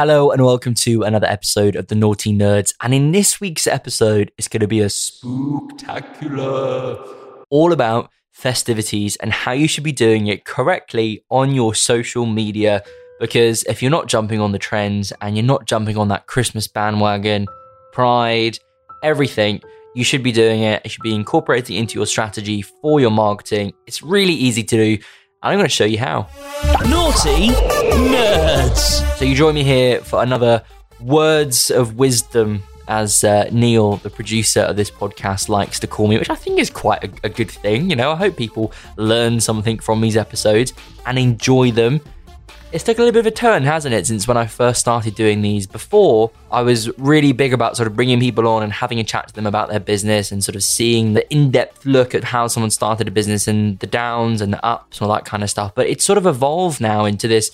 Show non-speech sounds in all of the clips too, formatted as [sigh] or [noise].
Hello and welcome to another episode of the Nauti Nerds. And in this week's episode, it's going to be a spooktacular, all about festivities and how you should be doing it correctly on your social media. Because if you're not jumping on the trends and you're not jumping on that Christmas bandwagon, pride, everything, you should be doing it. It should be incorporated into your strategy for your marketing. It's really easy to do. I'm going to show you how. Nauti Nerds. So you join me here for another words of wisdom, as uh, Neil, the producer of this podcast, likes to call me, which I think is quite a, a good thing. You know, I hope people learn something from these episodes and enjoy them it's taken a little bit of a turn, hasn't it, since when I first started doing these. Before, I was really big about sort of bringing people on and having a chat to them about their business and sort of seeing the in depth look at how someone started a business and the downs and the ups and all that kind of stuff. But it's sort of evolved now into this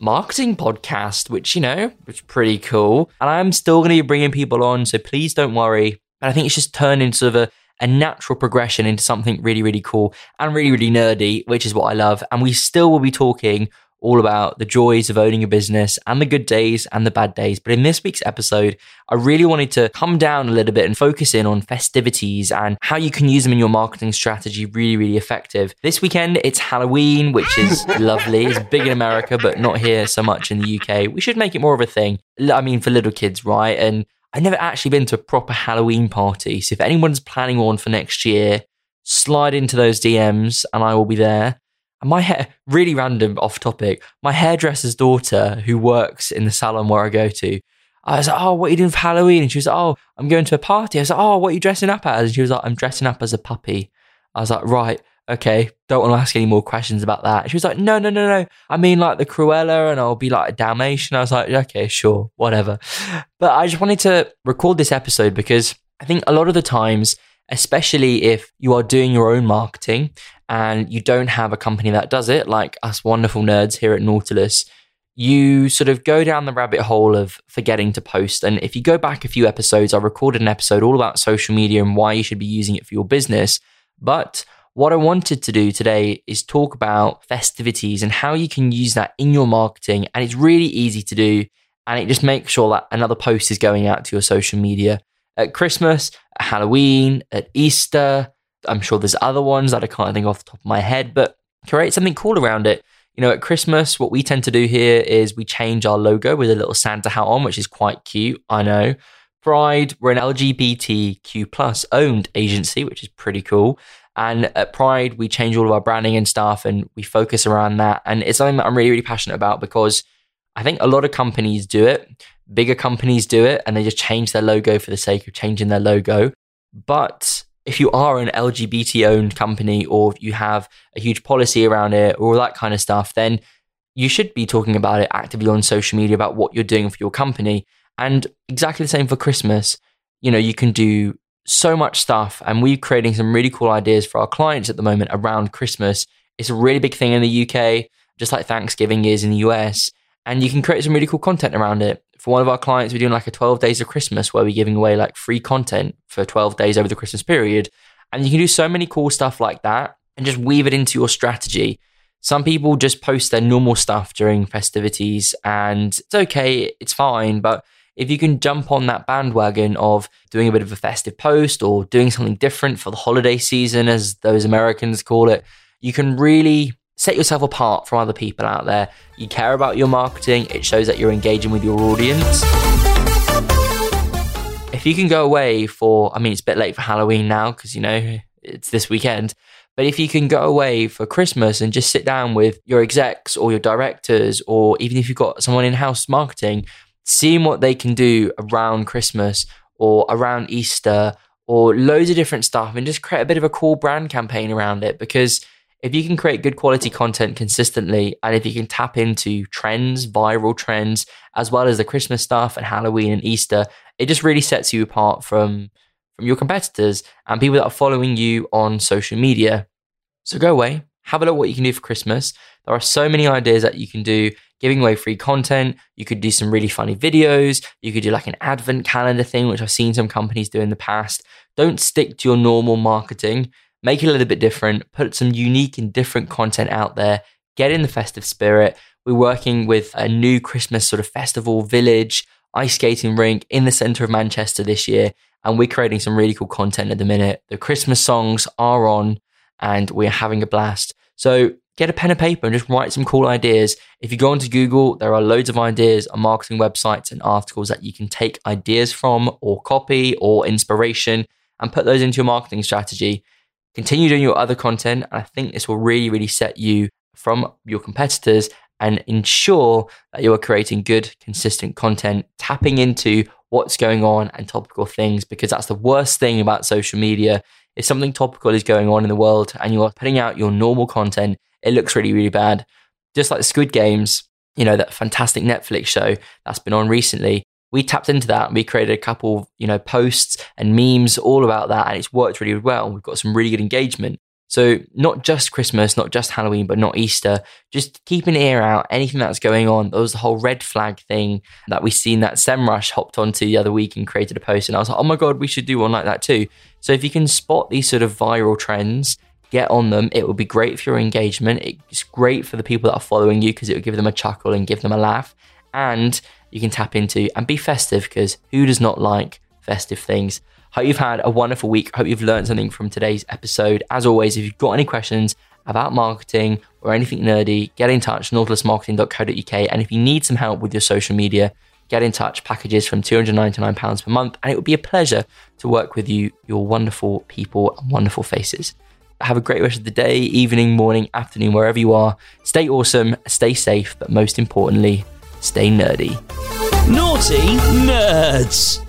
marketing podcast, which, you know, is pretty cool. And I'm still going to be bringing people on, so please don't worry. And I think it's just turned into sort of a a natural progression into something really, really cool and really, really nerdy, which is what I love. And we still will be talking all about the joys of owning a business and the good days and the bad days. But in this week's episode, I really wanted to come down a little bit and focus in on festivities and how you can use them in your marketing strategy really, really effective. This weekend, it's Halloween, which is [laughs] lovely. It's big in America, but not here so much in the UK. We should make it more of a thing. I mean, for little kids, right? And I've never actually been to a proper Halloween party. So if anyone's planning one for next year, slide into those DMs and I will be there. My hair, really random off topic, my hairdresser's daughter, who works in the salon where I go to, I was like, oh, what are you doing for Halloween? And she was like, oh, I'm going to a party. I was like, oh, what are you dressing up as? And she was like, I'm dressing up as a puppy. I was like, right, okay, don't want to ask any more questions about that. She was like, no, no, no, no. I mean, like the Cruella, and I'll be like a Dalmatian. I was like, okay, sure, whatever. But I just wanted to record this episode because I think a lot of the times, especially if you are doing your own marketing and you don't have a company that does it, like us wonderful nerds here at Nautilus, you sort of go down the rabbit hole of forgetting to post. And if you go back a few episodes, I recorded an episode all about social media and why you should be using it for your business. But what I wanted to do today is talk about festivities and how you can use that in your marketing. And it's really easy to do. And it just makes sure that another post is going out to your social media at Christmas, at Halloween, at Easter, I'm sure there's other ones that I can't think off the top of my head, but create something cool around it. You know, at Christmas, what we tend to do here is we change our logo with a little Santa hat on, which is quite cute. I know. Pride, we're an LGBTQ plus owned agency, which is pretty cool. And at Pride, we change all of our branding and stuff and we focus around that. And it's something that I'm really, really passionate about because I think a lot of companies do it. Bigger companies do it and they just change their logo for the sake of changing their logo. But if you are an LGBT owned company or you have a huge policy around it or all that kind of stuff, then you should be talking about it actively on social media about what you're doing for your company. And exactly the same for Christmas. You know, you can do so much stuff, and we're creating some really cool ideas for our clients at the moment around Christmas. It's a really big thing in the UK, just like Thanksgiving is in the US. And you can create some really cool content around it for one of our clients, we're doing like a 12 days of Christmas where we're giving away like free content for 12 days over the Christmas period. And you can do so many cool stuff like that and just weave it into your strategy. Some people just post their normal stuff during festivities and it's okay, it's fine. But if you can jump on that bandwagon of doing a bit of a festive post or doing something different for the holiday season, as those Americans call it, you can really set yourself apart from other people out there. You care about your marketing, it shows that you're engaging with your audience. If you can go away for, I mean, it's a bit late for Halloween now because, you know, it's this weekend. But if you can go away for Christmas and just sit down with your execs or your directors, or even if you've got someone in house marketing, seeing what they can do around Christmas or around Easter or loads of different stuff and just create a bit of a cool brand campaign around it because if you can create good quality content consistently and if you can tap into trends, viral trends, as well as the Christmas stuff and Halloween and Easter, it just really sets you apart from from your competitors and people that are following you on social media. So go away, have a look what you can do for Christmas. There are so many ideas that you can do, giving away free content. You could do some really funny videos. You could do like an advent calendar thing, which I've seen some companies do in the past. Don't stick to your normal marketing make it a little bit different, put some unique and different content out there, get in the festive spirit. we're working with a new Christmas sort of festival village, ice skating rink in the center of Manchester this year. And we're creating some really cool content at the minute. The Christmas songs are on and we're having a blast. So get a pen and paper and just write some cool ideas. If you go onto Google, there are loads of ideas on marketing websites and articles that you can take ideas from or copy or inspiration and put those into your marketing strategy. Continue doing your other content. And I think this will really, really set you from your competitors and ensure that you are creating good, consistent content, tapping into what's going on and topical things, because that's the worst thing about social media. If something topical is going on in the world and you are putting out your normal content, it looks really, really bad. Just like Squid Games, you know, that fantastic Netflix show that's been on recently. We tapped into that and we created a couple, you know, posts and memes all about that, and it's worked really well. We've got some really good engagement. So not just Christmas, not just Halloween, but not Easter. Just keep an ear out. Anything that's going on. There was the whole red flag thing that we seen that Semrush hopped onto the other week and created a post, and I was like, oh my god, we should do one like that too. So if you can spot these sort of viral trends, get on them. It will be great for your engagement. It's great for the people that are following you because it will give them a chuckle and give them a laugh. And you can tap into and be festive because who does not like festive things? Hope you've had a wonderful week. Hope you've learned something from today's episode. As always, if you've got any questions about marketing or anything nerdy, get in touch, nautilusmarketing.co.uk. And if you need some help with your social media, get in touch. Packages from £299 per month. And it would be a pleasure to work with you, your wonderful people and wonderful faces. Have a great rest of the day, evening, morning, afternoon, wherever you are. Stay awesome, stay safe, but most importantly, stay nerdy. Nauti Nerds.